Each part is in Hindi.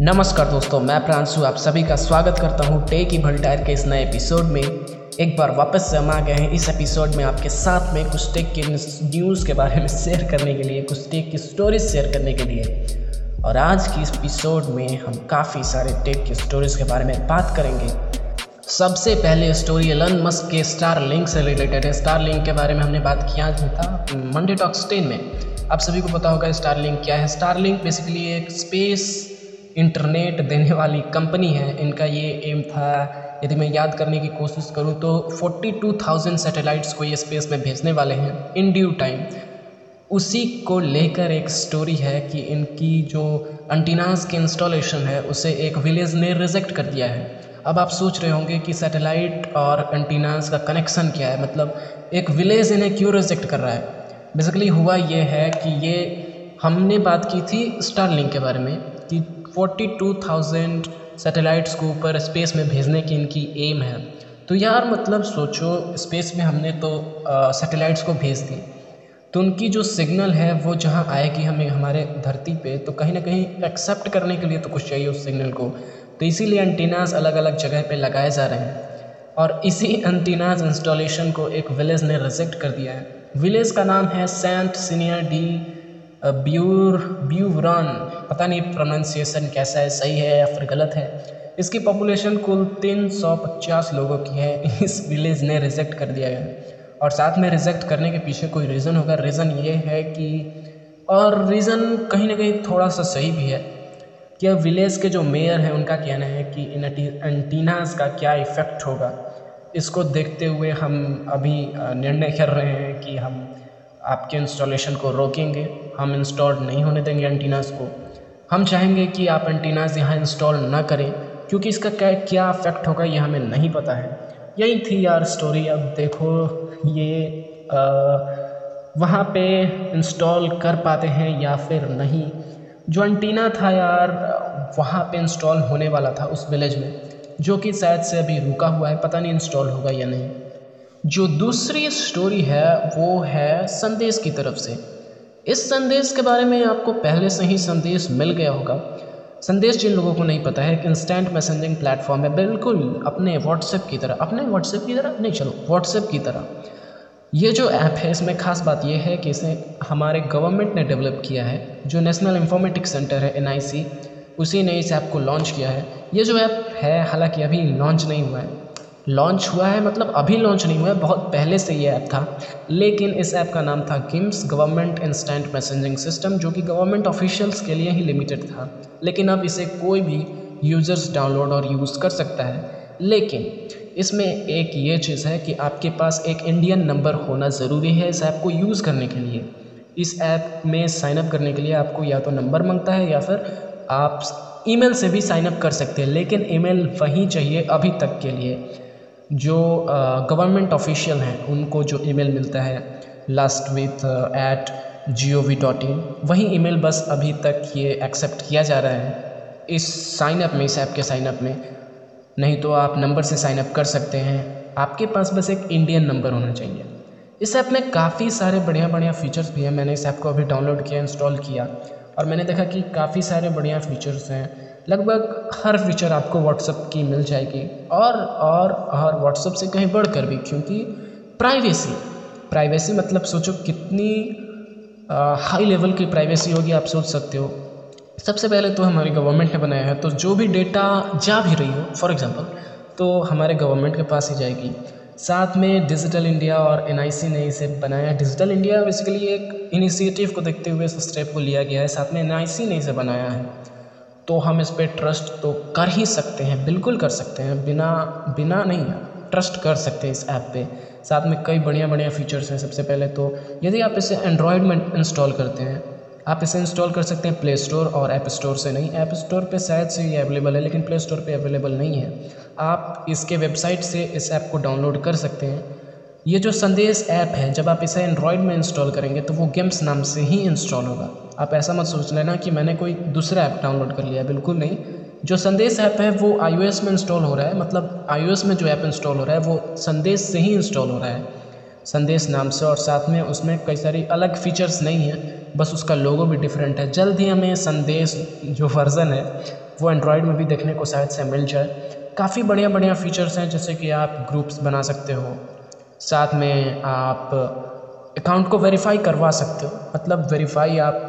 नमस्कार दोस्तों, मैं प्रांशु, आप सभी का स्वागत करता हूँ टेक ई भल्टायर के इस नए एपिसोड में। एक बार वापस से हम आ गए हैं इस एपिसोड में आपके साथ में कुछ टेक के न्यूज़ के बारे में शेयर करने के लिए, कुछ टेक की स्टोरीज शेयर करने के लिए। और आज की इस एपिसोड में हम काफ़ी सारे टेक की स्टोरीज के बारे में बात करेंगे। सबसे पहले स्टोरी एलन मस्क के स्टार लिंक से रिलेटेड है। स्टार लिंक के बारे में हमने बात किया था मंडे टॉक्स टेन में। आप सभी को पता होगा स्टार लिंक क्या है। स्टार लिंक बेसिकली एक स्पेस इंटरनेट देने वाली कंपनी है। इनका ये एम था यदि मैं याद करने की कोशिश करूँ तो 42,000 सैटेलाइट्स को ये स्पेस में भेजने वाले हैं इन ड्यू टाइम उसी को लेकर एक स्टोरी है कि इनकी जो अंटीनाज की इंस्टॉलेशन है उसे एक विलेज ने रिजेक्ट कर दिया है। अब आप सोच रहे होंगे कि सैटेलाइट और अंटीनाज का कनेक्शन क्या है? मतलब एक विलेज इन्हें क्यों रिजेक्ट कर रहा है? बेसिकली हुआ ये है कि ये हमने बात की थी स्टार के बारे में कि 42,000 सैटेलाइट्स को ऊपर स्पेस में भेजने की इनकी एम है। तो यार मतलब सोचो स्पेस में हमने तो सैटेलाइट्स को भेज दी। तो उनकी जो सिग्नल है, वो जहाँ आएगी हमें, हमारे धरती पे तो कहीं ना कहीं एक्सेप्ट करने के लिए तो कुछ चाहिए उस सिग्नल को। तो इसीलिए एंटीनाज अलग अलग जगह पे लगाए जा रहे हैं। और इसी एंटीनाज इंस्टॉलेशन को एक विलेज ने रिजेक्ट कर दिया है। विलेज का नाम है सेंट सीनियर डी ब्यूर ब्यूरान पता नहीं प्रोनाउंसिएशन कैसा है, सही है या फिर गलत है। इसकी पॉपुलेशन कुल 350 लोगों की है। इस विलेज ने रिजेक्ट कर दिया गया और साथ में रिजेक्ट करने के पीछे कोई रीज़न होगा? रीज़न ये है कि, और रीज़न कहीं ना कहीं थोड़ा सा सही भी है कि विलेज के जो मेयर हैं, उनका कहना है कि इन एंटीनाज का क्या इफ़ेक्ट होगा? इसको देखते हुए हम अभी निर्णय कर रहे हैं कि हम आपके इंस्टॉलेशन को रोकेंगे। हम इंस्टॉल नहीं होने देंगे एंटीनाज को। हम चाहेंगे कि आप एंटीनाज यहाँ इंस्टॉल ना करें, क्योंकि इसका क्या क्या इफ़ेक्ट होगा ये हमें नहीं पता है। यही थी यार स्टोरी अब देखो ये वहाँ पे इंस्टॉल कर पाते हैं या फिर नहीं। जो एंटीना था यार, वहाँ पे इंस्टॉल होने वाला था उस विलेज में, जो कि शायद से अभी रुका हुआ है, पता नहीं इंस्टॉल होगा या नहीं। जो दूसरी स्टोरी है, वो है संदेश की तरफ़ से। इस संदेश के बारे में आपको पहले से ही संदेश मिल गया होगा। संदेश जिन लोगों को नहीं पता है कि इंस्टेंट मैसेंजिंग प्लेटफॉर्म है, बिल्कुल अपने व्हाट्सएप की तरह, अपने व्हाट्सएप की तरह नहीं, चलो व्हाट्सएप की तरह। ये जो ऐप है, इसमें खास बात यह है कि इसे हमारे गवर्नमेंट ने डेवलप किया है, जो नेशनल इंफॉर्मेटिक्स सेंटर है एनआईसी उसी ने इस ऐप को लॉन्च किया है। ये जो ऐप है, हालाँकि अभी लॉन्च नहीं हुआ है लॉन्च हुआ है मतलब अभी लॉन्च नहीं हुआ है, बहुत पहले से ये ऐप था। लेकिन इस ऐप का नाम था GIMS government instant messaging system, जो कि गवर्नमेंट ऑफिशियल्स के लिए ही लिमिटेड था। लेकिन अब इसे कोई भी यूज़र्स डाउनलोड और यूज़ कर सकता है। लेकिन इसमें एक ये चीज़ है कि आपके पास एक इंडियन नंबर होना ज़रूरी है इस ऐप को यूज़ करने के लिए। इस ऐप में साइनअप करने के लिए आपको या तो नंबर माँगता है या फिर आप ईमेल से भी साइनअप कर सकते हैं, लेकिन ईमेल वहीं चाहिए अभी तक के लिए। जो गवर्नमेंट ऑफिशियल हैं, उनको जो ईमेल मिलता है last with at G O V dot in वही ईमेल बस अभी तक ये एक्सेप्ट किया जा रहा है। इस साइनअप में, इस ऐप के साइनअप में, नहीं तो आप नंबर से साइनअप कर सकते हैं। आपके पास बस एक इंडियन नंबर होना चाहिए। इस ऐप में काफ़ी सारे बढ़िया बढ़िया फीचर्स भी हैं। मैंने इस ऐप को अभी डाउनलोड किया इंस्टॉल किया, और मैंने देखा कि काफ़ी सारे बढ़िया फीचर्स हैं। लगभग हर फीचर आपको व्हाट्सअप की मिल जाएगी। और और और व्हाट्सअप से कहीं बढ़कर भी, क्योंकि प्राइवेसी प्राइवेसी मतलब सोचो कितनी हाई लेवल की प्राइवेसी होगी आप सोच सकते हो। सबसे पहले तो हमारी गवर्नमेंट ने बनाया है तो जो भी डेटा जा भी रही हो फॉर एग्ज़ाम्पल तो हमारे गवर्नमेंट के पास ही जाएगी। साथ में डिजिटल इंडिया और NIC ने इसे बनाया। डिजिटल इंडिया बेसिकली एक इनिशिएटिव को देखते हुए इस स्टेप को लिया गया है। साथ में एन ने इसे बनाया है। तो हम इस पर ट्रस्ट तो कर ही सकते हैं, बिल्कुल कर सकते हैं, बिना बिना नहीं ट्रस्ट कर सकते हैं इस ऐप पे। साथ में कई बढ़िया बढ़िया फीचर्स हैं सबसे पहले तो यदि आप इसे एंड्रॉयड में इंस्टॉल करते हैं, आप इसे इंस्टॉल कर सकते हैं प्ले स्टोर और ऐप स्टोर से नहीं ऐप स्टोर पे शायद से ये अवेलेबल है, लेकिन प्ले स्टोर पे अवेलेबल नहीं है। आप इसके वेबसाइट से इस ऐप को डाउनलोड कर सकते हैं। ये जो संदेश ऐप है, जब आप इसे एंड्रॉयड में इंस्टॉल करेंगे तो वो गेम्स नाम से ही इंस्टॉल होगा। आप ऐसा मत सोच लेना कि मैंने कोई दूसरा ऐप डाउनलोड कर लिया, बिल्कुल नहीं। जो संदेश ऐप है, वो आईओएस में इंस्टॉल हो रहा है मतलब आईओएस में जो ऐप इंस्टॉल हो रहा है, वो संदेश से ही इंस्टॉल हो रहा है। संदेश नाम से और साथ में उसमें कई सारी अलग फीचर्स नहीं हैं, बस उसका लोगो भी डिफरेंट है। जल्द ही हमें संदेश जो वर्ज़न है, वो एंड्रॉयड में भी देखने को शायद से मिल जाए। काफ़ी बढ़िया बढ़िया फीचर्स हैं, जैसे कि आप ग्रुप्स बना सकते हो। साथ में आप अकाउंट को वेरीफाई करवा सकते हो। मतलब वेरीफाई आप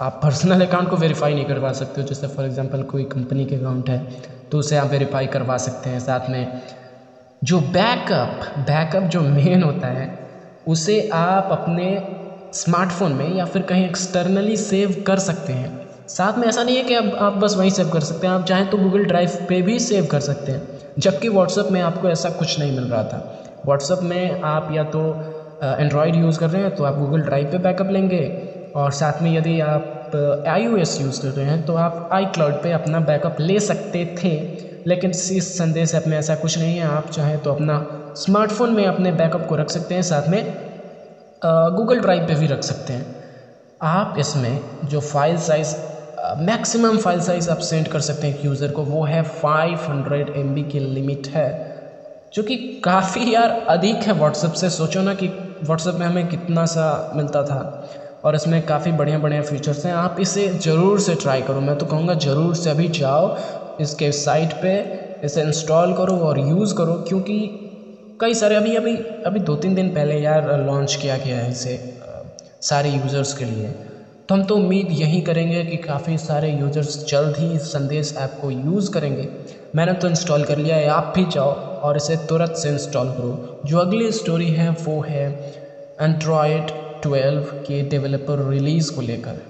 आप पर्सनल अकाउंट को वेरीफाई नहीं करवा सकते हो। जैसे फॉर एग्जांपल कोई कंपनी के अकाउंट है तो उसे आप वेरीफाई करवा सकते हैं साथ में। जो बैकअप बैकअप जो मेन होता है, उसे आप अपने स्मार्टफ़ोन में या फिर कहीं एक्सटर्नली सेव कर सकते हैं। साथ में ऐसा नहीं है कि अब आप बस वहीं सेव कर सकते हैं। आप चाहें तो गूगल ड्राइव पे भी सेव कर सकते हैं। जबकि व्हाट्सअप में आपको ऐसा कुछ नहीं मिल रहा था। व्हाट्सअप में आप या तो एंड्रॉयड यूज़ कर रहे हैं तो आप गूगल ड्राइव पे बैकअप लेंगे। और साथ में यदि आप आईओएस यूज़ कर रहे हैं तो आप आई क्लाउड पर अपना बैकअप ले सकते थे। लेकिन इस संदेश ऐप में ऐसा कुछ नहीं है। आप चाहें तो अपना स्मार्टफ़ोन में अपने बैकअप को रख सकते हैं, साथ में गूगल ड्राइव पे भी रख सकते हैं। आप इसमें जो file size maximum file size आप सेंड कर सकते हैं यूज़र को, वो है 500 हंड्रेड एम की लिमिट है। जो कि काफ़ी यार अधिक है व्हाट्सएप से। सोचो ना कि व्हाट्सएप में हमें कितना सा मिलता था और इसमें काफ़ी बढ़िया बढ़िया फीचर्स हैं। आप इसे ज़रूर से ट्राई करो। मैं तो कहूँगा ज़रूर से अभी जाओ, इसके साइट पे इसे इंस्टॉल करो और यूज़ करो, क्योंकि कई सारे अभी अभी अभी दो तीन दिन पहले यार लॉन्च किया गया है इसे सारे यूज़र्स के लिए। तो हम तो उम्मीद यही करेंगे कि काफ़ी सारे यूज़र्स जल्द ही इस संदेश ऐप को यूज़ करेंगे। मैंने तो इंस्टॉल कर लिया है, आप भी जाओ। और इसे तुरंत से इंस्टॉल करो। जो अगली स्टोरी है, वो है एंड्रॉयड 12 के डेवलपर रिलीज़ को लेकर।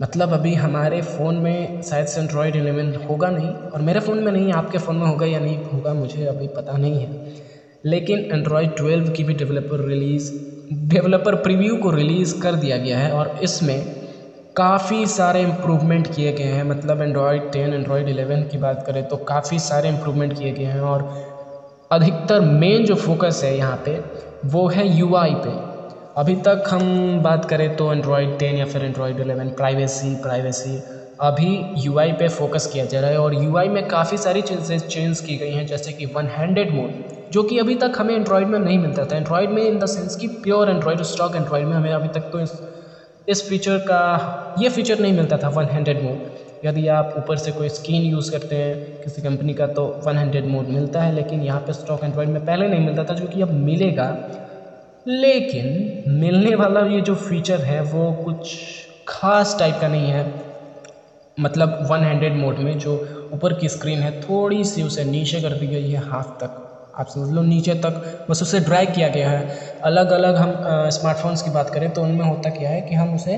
मतलब अभी हमारे फ़ोन में शायद से एंड्रॉयड 11 होगा नहीं, और मेरे फ़ोन में नहीं, आपके फ़ोन में होगा या नहीं होगा, मुझे अभी पता नहीं है। लेकिन एंड्रॉयड 12 की भी डेवलपर रिलीज़ डेवलपर प्रीव्यू को रिलीज़ कर दिया गया है, और इसमें काफ़ी सारे इम्प्रूवमेंट किए गए हैं। मतलब एंड्रॉयड 10 एंड्रॉयड 11 की बात करें तो काफ़ी सारे इम्प्रूवमेंट किए गए हैं, और अधिकतर मेन जो फोकस है यहाँ पे, वो है यूआई पे। अभी तक हम बात करें तो एंड्रॉयड टेन या फिर एंड्रॉयड एलेवन प्राइवेसी प्राइवेसी अभी यूआई पे फोकस किया जा रहा है और यूआई में काफ़ी सारी चीज़ें चेंज की गई हैं, जैसे कि वन हैंडेड मोड जो कि अभी तक हमें एंड्रॉयड में नहीं मिलता था। एंड्रॉयड में इन द सेंस कि प्योर एंड्रॉयड स्टॉक एंड्रॉयड में हमें अभी तक तो इस इस फीचर का, ये फीचर नहीं मिलता था वन हैंडेड मोड यदि आप ऊपर से कोई स्क्रीन यूज़ करते हैं किसी कंपनी का तो वन हैंडेड मोड मिलता है, लेकिन यहाँ पे स्टॉक एंड्रॉयड में पहले नहीं मिलता था, जो कि अब मिलेगा। लेकिन मिलने वाला ये जो फीचर है, वो कुछ ख़ास टाइप का नहीं है। मतलब वन हैंडेड मोड में जो ऊपर की स्क्रीन है थोड़ी सी उसे नीचे कर दी गई है, हाथ तक। आप समझ लो, नीचे तक। बस उसे ड्रैग किया गया है। अलग अलग हम स्मार्टफोन्स की बात करें तो उनमें होता क्या है कि हम उसे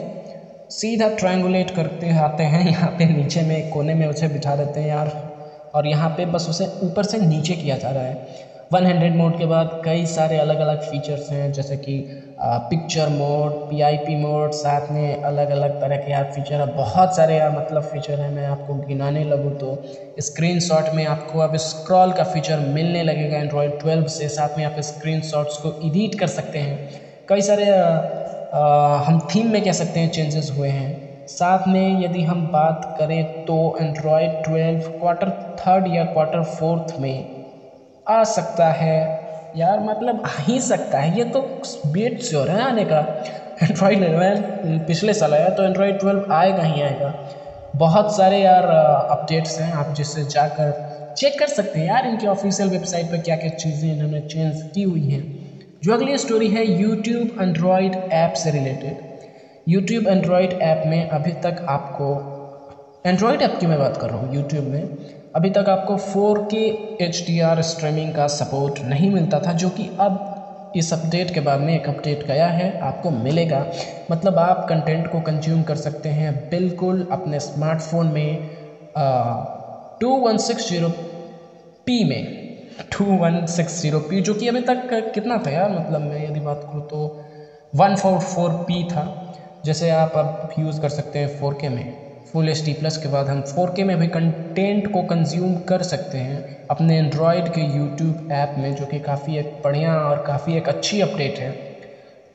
सीधा ट्रायंगुलेट करते आते हैं, यहाँ पे नीचे में, कोने में उसे बिठा देते हैं यार। और यहाँ पे बस उसे ऊपर से नीचे किया जा रहा है। वन हंड्रेड मोड के बाद कई सारे अलग अलग फीचर्स हैं, जैसे कि पिक्चर मोड पीआईपी मोड साथ में अलग अलग तरह के यार फीचर है। बहुत सारे यार मतलब फीचर हैं, मैं आपको गिनाने लगूँ तो। स्क्रीन शॉट में आपको अब स्क्रॉल का फीचर मिलने लगेगा एंड्रॉयड ट्वेल्व से। साथ में आप स्क्रीन शॉट्स को एडिट कर सकते हैं। कई सारे हम थीम में कह सकते हैं चेंजेस हुए हैं। साथ में यदि हम बात करें तो एंड्रॉयड ट्वेल्व क्वार्टर थर्ड या क्वार्टर फोर्थ में आ सकता है। यार मतलब आ ही सकता है। ये तो बेट श्योर है आने का। एंड्रॉयड इलेवन पिछले साल आया तो एंड्रॉयड ट्वेल्व आएगा ही आएगा। बहुत सारे यार अपडेट्स हैं। आप जिससे जाकर चेक कर सकते हैं। यार, इनकी ऑफिशियल वेबसाइट पर क्या क्या चीज़ें इन्होंने चेंज की हुई हैं। जो अगली स्टोरी है यूट्यूब एंड्रॉयड ऐप से रिलेटेड यूट्यूब एंड्रॉयड ऐप में अभी तक आपको एंड्रॉयड ऐप की मैं बात कर रहा हूँ यूट्यूब में, अभी तक आपको 4K HDR स्ट्रीमिंग का सपोर्ट नहीं मिलता था, जो कि अब इस अपडेट के बाद में एक अपडेट गया है, आपको मिलेगा। मतलब आप कंटेंट को कंज्यूम कर सकते हैं बिल्कुल अपने स्मार्टफ़ोन में two one six zero P में। Two one six zero P जो कि अभी तक कितना था यार मतलब मैं यदि बात करूँ तो वन फोर फोर पी था। जैसे आप अब यूज़ कर सकते हैं फोर के में। फुल एच डी प्लस के बाद हम फोर के में भी कंटेंट को कंज्यूम कर सकते हैं अपने एंड्रॉयड के यूट्यूब ऐप में, जो कि काफ़ी एक बढ़िया और काफ़ी एक अच्छी अपडेट है।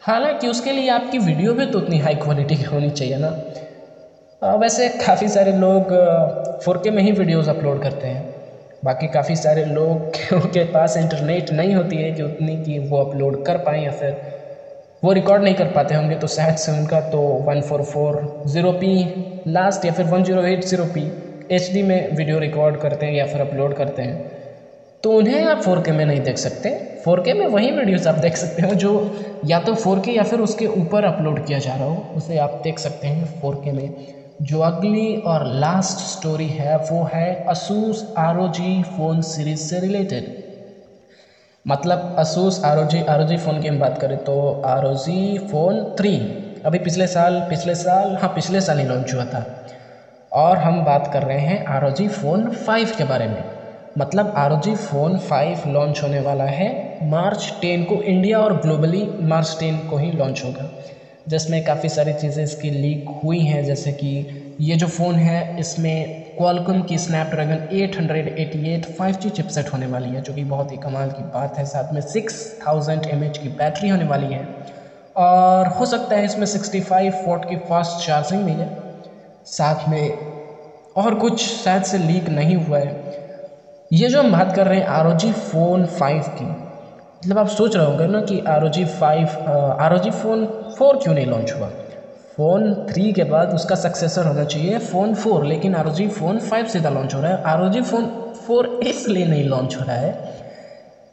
हालाँकि उसके लिए आपकी वीडियो भी तो उतनी हाई क्वालिटी की होनी चाहिए ना। वैसे काफ़ी सारे लोग फोर के में ही वीडियोस अपलोड करते हैं। बाकी काफ़ी सारे लोग के पास इंटरनेट नहीं होती है कि उतनी कि वो अपलोड कर पाएँ या फिर वो रिकॉर्ड नहीं कर पाते होंगे तो शायद से उनका तो one four four zero P last या फिर one zero eight zero P H D में वीडियो रिकॉर्ड करते हैं या फिर अपलोड करते हैं। तो उन्हें आप फोर के में नहीं देख सकते। फोर के में वही वीडियोस आप देख सकते हो जो या तो फोर के या फिर उसके ऊपर अपलोड किया जा रहा हो, उसे आप देख सकते हैं फोर के में। जो अगली और लास्ट स्टोरी है, वो है असूस आर फ़ोन सीरीज़ से रिलेटेड मतलब Asus R O G phone की हम बात करें तो R O G phone three अभी पिछले साल पिछले साल हाँ पिछले साल ही लॉन्च हुआ था। और हम बात कर रहे हैं R O G phone five के बारे में। मतलब R O G phone five launch होने वाला है मार्च टेन को। इंडिया और ग्लोबली मार्च टेन को ही लॉन्च होगा। जिसमें काफ़ी सारी चीज़ें इसकी लीक हुई हैं, जैसे कि ये जो फ़ोन है, इसमें क्वालकॉम की स्नैपड्रैगन 888 5G चिपसेट होने वाली है, जो कि बहुत ही कमाल की बात है। साथ में 6000 mAh की बैटरी होने वाली है। और हो सकता है इसमें 65 वोट की फास्ट चार्जिंग मिले साथ में और कुछ शायद से लीक नहीं हुआ है। ये जो हम बात कर रहे हैं आर फ़ोन फाइव की मतलब आप सोच रहे होंगे ना कि R O G five R O G phone four क्यों नहीं लॉन्च हुआ? फ़ोन थ्री के बाद उसका सक्सेसर होना चाहिए, फ़ोन फोर लेकिन आर फ़ोन फाइव सीधा लॉन्च हो रहा है। आर फ़ोन फोर इसलिए नहीं लॉन्च हो रहा है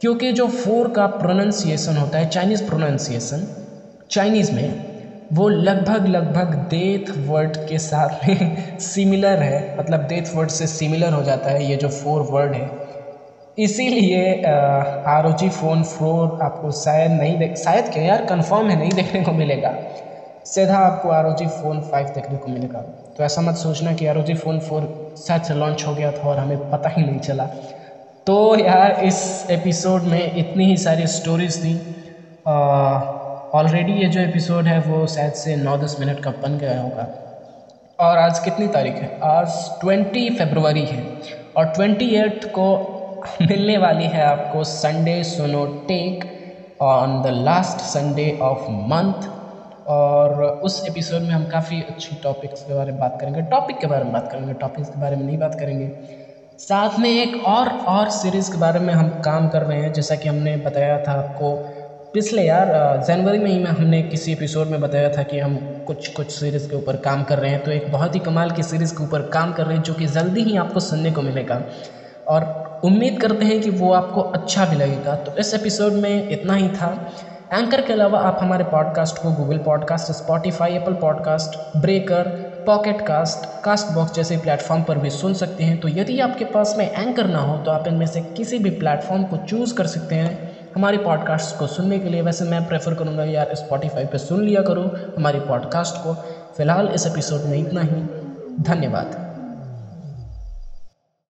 क्योंकि जो फोर का प्रोनाउंसिएशन होता है चाइनीज़ प्रोनाउंसिएशन चाइनीज़ में, वो लगभग लगभग डेथ वर्ड के साथ में सिमिलर है। मतलब डेथ वर्ड से सिमिलर हो जाता है ये जो फोर वर्ड है। इसीलिए R O G phone four आपको शायद नहीं देख, शायद क्या यार कंफर्म है, नहीं देखने को मिलेगा। सीधा आपको R O G phone five देखने को मिलेगा। तो ऐसा मत सोचना कि R O G phone four शायद से लॉन्च हो गया था और हमें पता ही नहीं चला। तो यार, इस एपिसोड में इतनी ही सारी स्टोरीज थी। ऑलरेडी ये जो एपिसोड है, वो शायद से नौ दस मिनट का बन गया होगा। और आज कितनी तारीख है? आज ट्वेंटी फेबरवरी है। और ट्वेंटी एट्थ को मिलने वाली है आपको Sunday Sono tech on the last Sunday of month और उस एपिसोड में हम काफ़ी अच्छी टॉपिक्स के बारे में बात करेंगे। टॉपिक के बारे में बात करेंगे टॉपिक्स के बारे में नहीं बात करेंगे। साथ में एक और और सीरीज़ के बारे में हम काम कर रहे हैं। जैसा कि हमने बताया था आपको, पिछले यार जनवरी में ही में हमने किसी एपिसोड में बताया था कि हम कुछ कुछ सीरीज़ के ऊपर काम कर रहे हैं। तो एक बहुत ही कमाल की सीरीज़ के ऊपर काम कर रहे हैं, जो कि जल्दी ही आपको सुनने को मिलेगा। और उम्मीद करते हैं कि वो आपको अच्छा भी लगेगा तो इस एपिसोड में इतना ही था। एंकर के अलावा आप हमारे पॉडकास्ट को Google Podcast Spotify Apple Podcast Breaker Pocket Cast Castbox जैसे प्लेटफॉर्म पर भी सुन सकते हैं। तो यदि आपके पास में एंकर ना हो तो आप इनमें से किसी भी प्लेटफॉर्म को चूज़ कर सकते हैं। हमारी पॉडकास्ट को सुनने के लिए वैसे मैं प्रेफर करूँगा यार स्पॉटिफाई पे सुन लिया करो हमारी पॉडकास्ट को। फ़िलहाल इस एपिसोड में इतना ही। धन्यवाद।